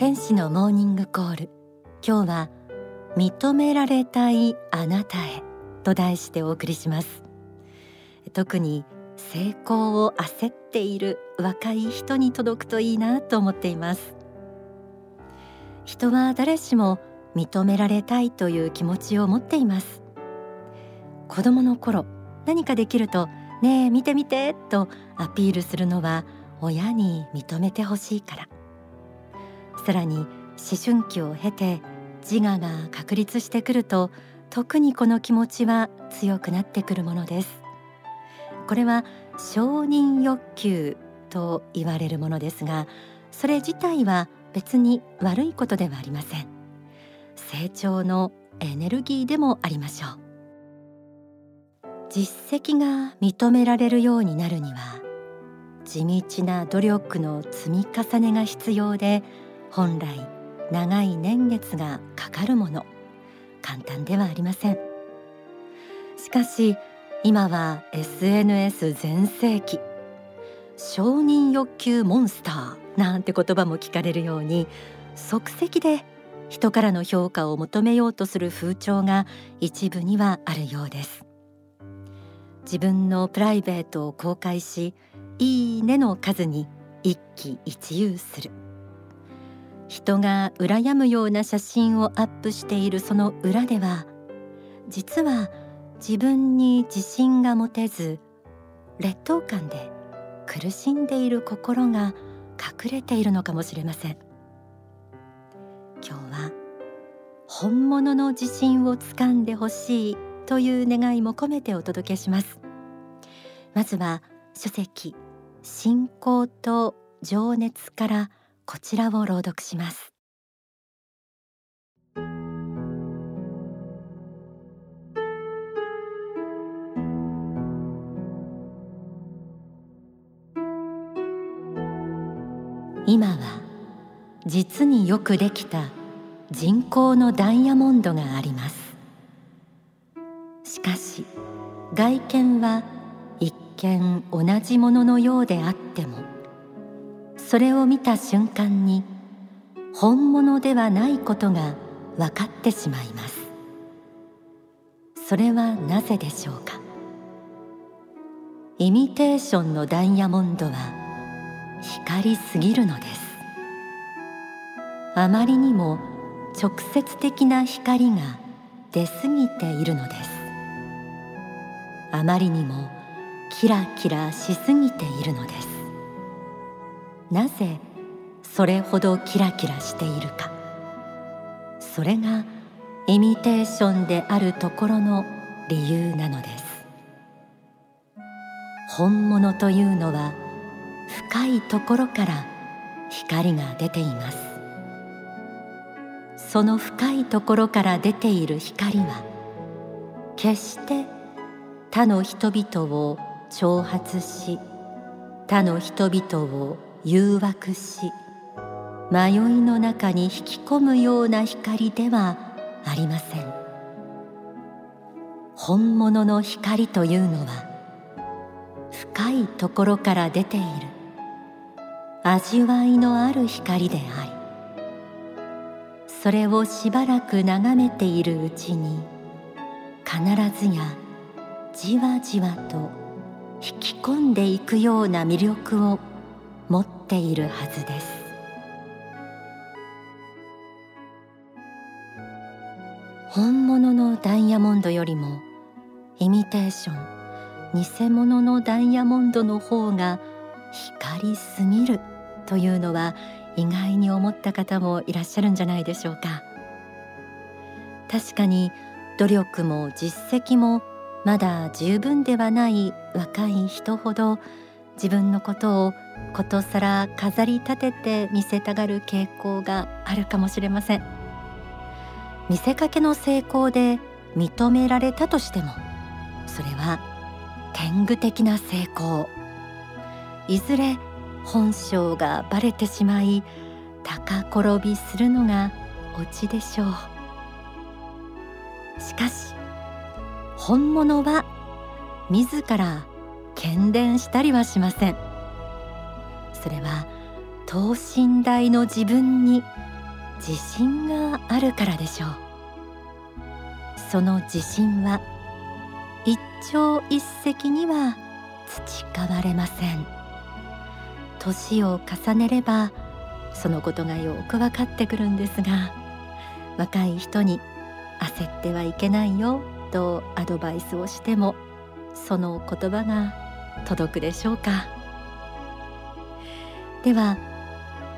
天使のモーニングコール。今日は認められたいあなたへと題してお送りします。特に成功を焦っている若い人に届くといいなと思っています。人は誰しも認められたいという気持ちを持っています。子供の頃何かできるとねえ見て見てとアピールするのは親に認めてほしいから。さらに思春期を経て自我が確立してくると特にこの気持ちは強くなってくるものです。これは承認欲求と言われるものですがそれ自体は別に悪いことではありません。成長のエネルギーでもありましょう。実績が認められるようになるには地道な努力の積み重ねが必要で本来長い年月がかかるもの。簡単ではありません。しかし今は SNS 全盛期。承認欲求モンスターなんて言葉も聞かれるように即席で人からの評価を求めようとする風潮が一部にはあるようです。自分のプライベートを公開しいいねの数に一喜一憂する。人が羨むような写真をアップしているその裏では実は自分に自信が持てず劣等感で苦しんでいる心が隠れているのかもしれません。今日は本物の自信をつかんでほしいという願いも込めてお届けします。まずは書籍信仰と情熱からこちらを朗読します。今は実によくできた人工のダイヤモンドがあります。しかし外見は一見同じもののようであってもそれを見た瞬間に本物ではないことが分かってしまいます。それはなぜでしょうか？イミテーションのダイヤモンドは光りすぎるのです。あまりにも直接的な光が出過ぎているのです。あまりにもキラキラしすぎているのです。なぜそれほどキラキラしているか。それがイミテーションであるところの理由なのです。本物というのは深いところから光が出ています。その深いところから出ている光は決して他の人々を挑発し他の人々を誘惑し迷いの中に引き込むような光ではありません。本物の光というのは深いところから出ている味わいのある光でありそれをしばらく眺めているうちに必ずやじわじわと引き込んでいくような魅力を持っているはずです。本物のダイヤモンドよりもイミテーション偽物のダイヤモンドの方が光りすぎるというのは意外に思った方もいらっしゃるんじゃないでしょうか。確かに努力も実績もまだ十分ではない若い人ほど自分のことをことさら飾り立てて見せたがる傾向があるかもしれません。見せかけの成功で認められたとしてもそれは天狗的な成功。いずれ本性がバレてしまい高転びするのがオチでしょう。しかし本物は自ら喧伝したりはしません。それは等身大の自分に自信があるからでしょう。その自信は一朝一夕には培われません。年を重ねればそのことがよく分かってくるんですが若い人に焦ってはいけないよとアドバイスをしてもその言葉が届くでしょうか？では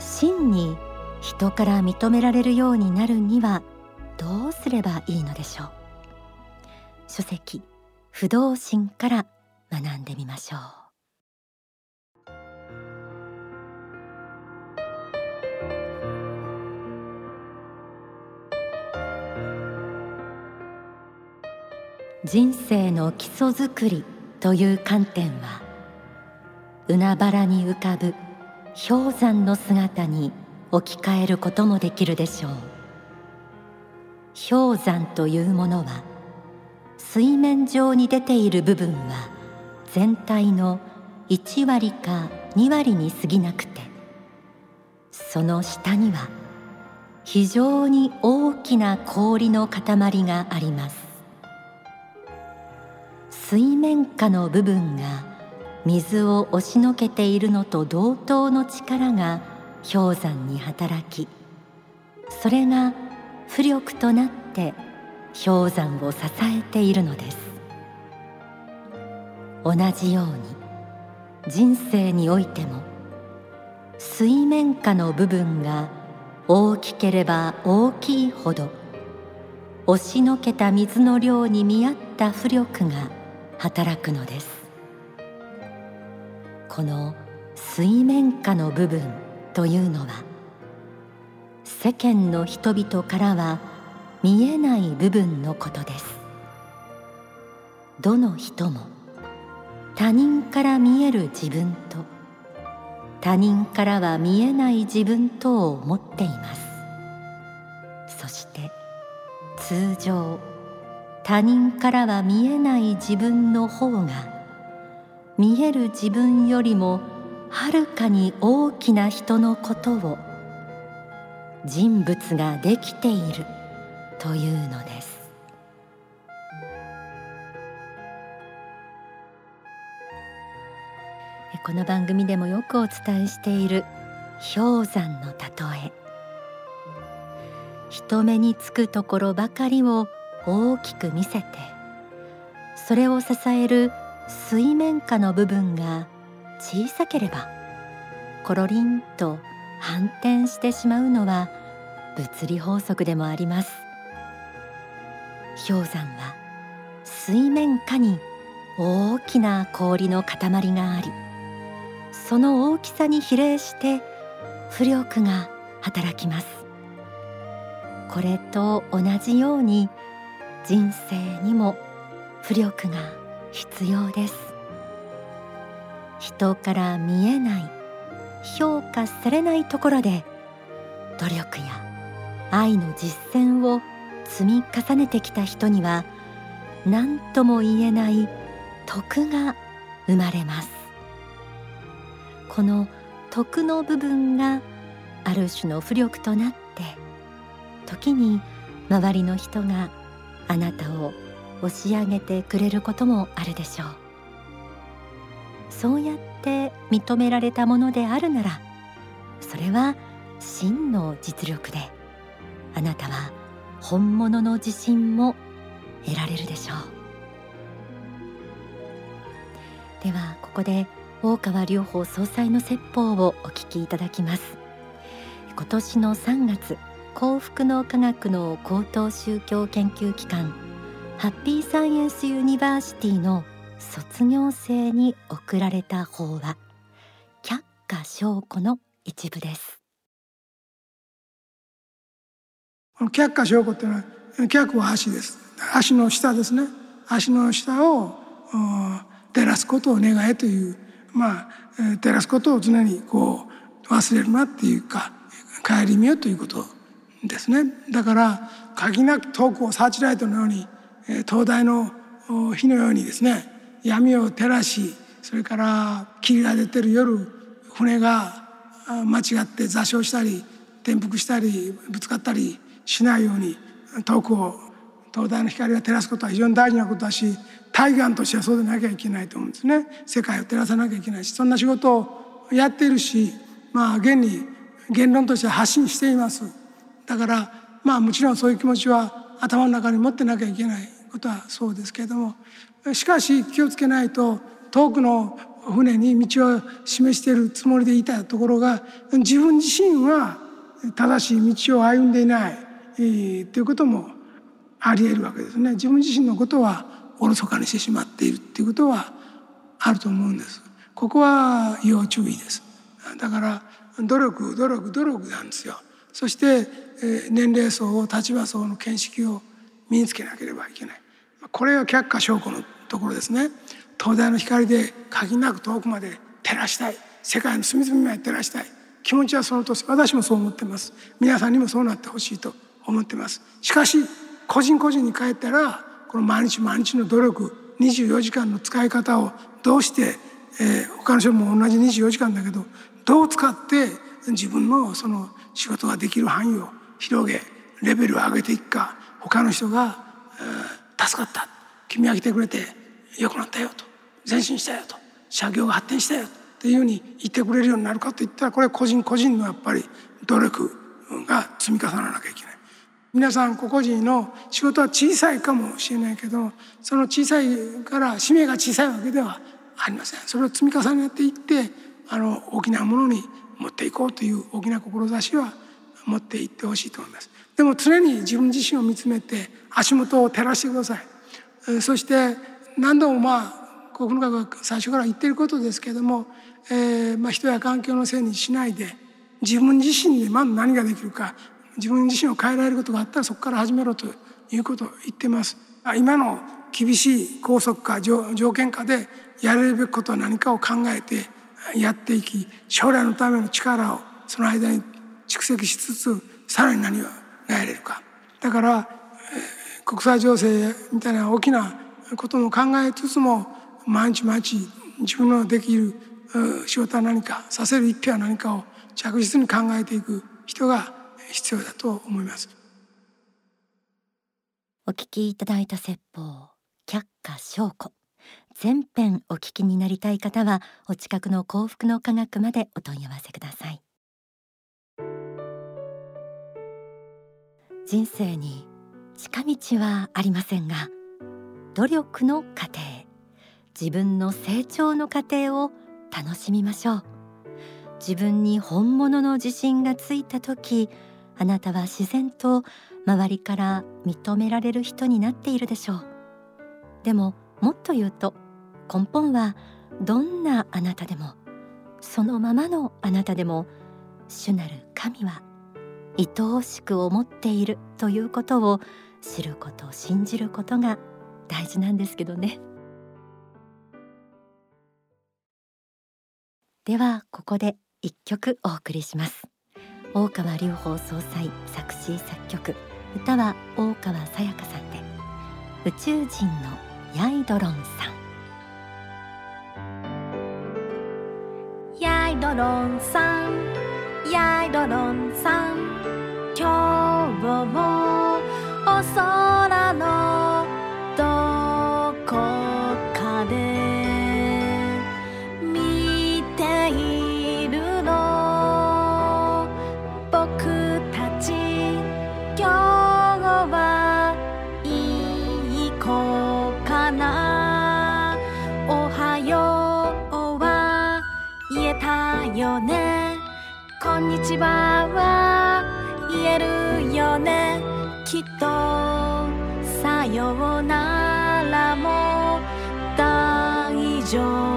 真に人から認められるようになるにはどうすればいいのでしょう。書籍不動心から学んでみましょう。人生の基礎づくりという観点は海原に浮かぶ氷山の姿に置き換えることもできるでしょう。氷山というものは水面上に出ている部分は全体の1割か2割に過ぎなくてその下には非常に大きな氷の塊があります。水面下の部分が水を押しのけているのと同等の力が氷山に働きそれが浮力となって氷山を支えているのです。同じように人生においても水面下の部分が大きければ大きいほど押しのけた水の量に見合った浮力が働くのです。この水面下の部分というのは世間の人々からは見えない部分のことです。どの人も他人から見える自分と他人からは見えない自分とを持っています。そして通常他人からは見えない自分の方が見える自分よりもはるかに大きな人のことを人物ができているというのです。この番組でもよくお伝えしている氷山の例え。人目につくところばかりを大きく見せてそれを支える水面下の部分が小さければコロリンと反転してしまうのは物理法則でもあります。氷山は水面下に大きな氷の塊がありその大きさに比例して浮力が働きます。これと同じように人生にも浮力が必要です。人から見えない評価されないところで努力や愛の実践を積み重ねてきた人には何とも言えない徳が生まれます。この徳の部分がある種の浮力となって時に周りの人があなたを押し上げてくれることもあるでしょう。そうやって認められたものであるならそれは真の実力であなたは本物の自信も得られるでしょう。ではここで大川隆法総裁の説法をお聞きいただきます。今年の3月幸福の科学の高等宗教研究機関ハッピーサイエンスユニバーシティの卒業生に贈られた法は却下証拠の一部です。却下証拠っていうのは脚は足です。足の下ですね。足の下を照らすことを願えというまあ照らすことを常にこう忘れるなっていうか顧みよということですね。だから限なく遠くをサーチライトのように灯台の火のようにですね闇を照らしそれから霧が出てる夜船が間違って座礁したり転覆したりぶつかったりしないように遠くを灯台の光が照らすことは非常に大事なことだし対岸としてはそうでなきゃいけないと思うんですね。世界を照らさなきゃいけないしそんな仕事をやっているしまあ現に言論として発信しています。だからまあもちろんそういう気持ちは頭の中に持ってなきゃいけないことはそうですけれどもしかし気をつけないと遠くの船に道を示しているつもりでいたところが自分自身は正しい道を歩んでいないということもありえるわけですね。自分自身のことはおろそかにしてしまっているっていうことはあると思うんです。ここは要注意です。だから努力努力努力なんですよ。そして年齢層を立場層の見識を身につけなければいけない。これが却下証拠のところですね。灯台の光で限りなく遠くまで照らしたい。世界の隅々まで照らしたい。気持ちはその年。私もそう思ってます。皆さんにもそうなってほしいと思ってます。しかし個人個人に帰ったらこの毎日毎日の努力24時間の使い方をどうして、えー、他の人も同じ24時間だけどどう使って自分のその仕事ができる範囲を広げレベルを上げていくか他の人が、助かった君が来てくれてよくなったよと前進したよと社業が発展したよっていうふうに言ってくれるようになるかといったらこれ個人個人のやっぱり努力が積み重ならなきゃいけない。皆さん個々人の仕事は小さいかもしれないけどその小さいから使命が小さいわけではありませんそれを積み重ねていってあの大きなものに持っていこうという大きな志は持っていってほしいと思いますでも常に自分自身を見つめて足元を照らしてくださいそして何度もまあ国文学が最初から言っていることですけれども、えーまあ、人や環境のせいにしないで自分自身でまず何ができるか自分自身を変えられることがあったらそこから始めろということを言ってます。今の厳しい拘束下条件下でやれるべきことは何かを考えてやっていき将来のための力をその間に蓄積しつつさらに何がやれるか。だから、えー、国際情勢みたいな大きなことも考えつつも毎日毎日自分のできる仕事は何かさせる一票は何かを着実に考えていく人が必要だと思います。お聞きいただいた説法却下証拠。全編お聞きになりたい方はお近くの幸福の科学までお問い合わせください。人生に近道はありませんが努力の過程自分の成長の過程を楽しみましょう。自分に本物の自信がついた時あなたは自然と周りから認められる人になっているでしょう。でももっと言うと根本はどんなあなたでもそのままのあなたでも主なる神は愛おしく思っているということを知ること信じることが大事なんですけどね。ではここで一曲お送りします。大川隆法総裁作詞作曲。歌は大川さやかさんで。宇宙人のヤイドロンさん。ヤイドロンさん。やいドロンさん。今日も遅いだよね。こんにちはは。言えるよね。きっとさようならも大丈夫。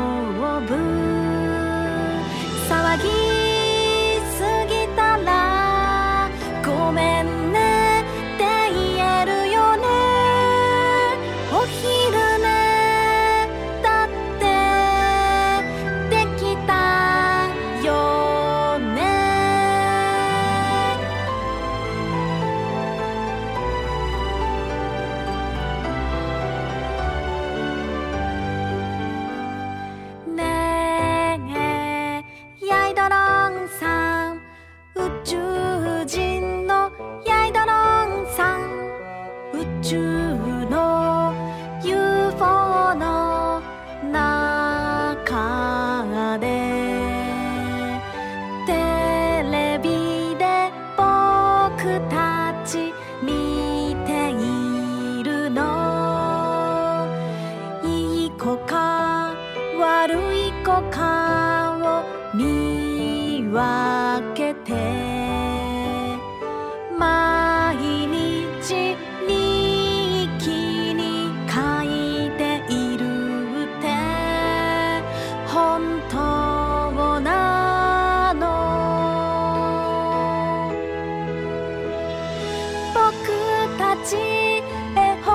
たち絵本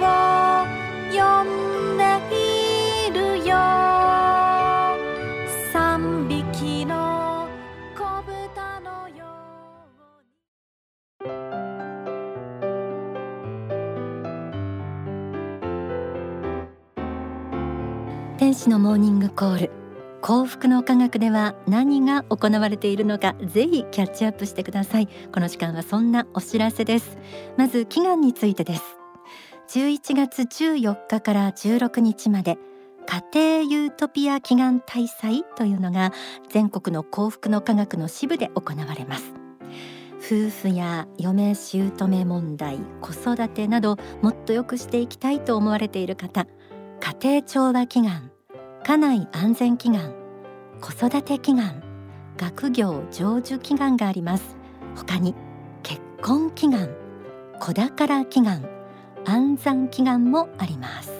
を読んでいるよ。三匹の子豚のように。天使のモーニングコール。幸福の科学では何が行われているのかぜひキャッチアップしてください。この時間はそんなお知らせです。まず祈願についてです。11月14日から16日まで家庭ユートピア祈願大祭というのが全国の幸福の科学の支部で行われます。夫婦や嫁姑問題子育てなどもっと良くしていきたいと思われている方家庭調和祈願。家内安全祈願子育て祈願学業成就祈願があります。他に結婚祈願子宝祈願安産祈願もあります。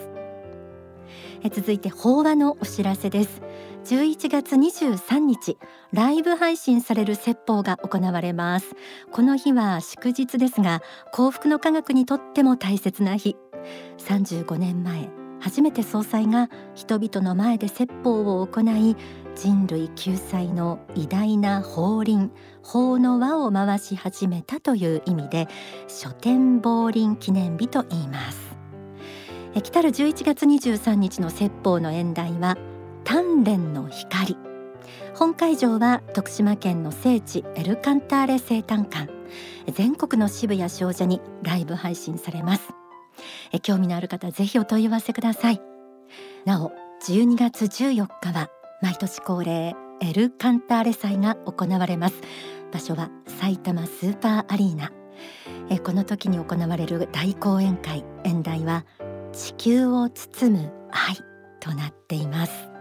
え続いて法話のお知らせです。11月23日ライブ配信される説法が行われます。この日は祝日ですが幸福の科学にとっても大切な日。35年前初めて総裁が人々の前で説法を行い人類救済の偉大な法輪法の輪を回し始めたという意味で書店法輪記念日と言います。来たる11月23日の説法の演題は鍛錬の光。本会場は徳島県の聖地エルカンターレ生誕館。全国の支部や少女にライブ配信されます。え興味のある方ぜひお問い合わせください。なお12月14日は毎年恒例エルカンターレ祭が行われます。場所は埼玉スーパーアリーナ。えこの時に行われる大講演会演題は地球を包む愛となっています。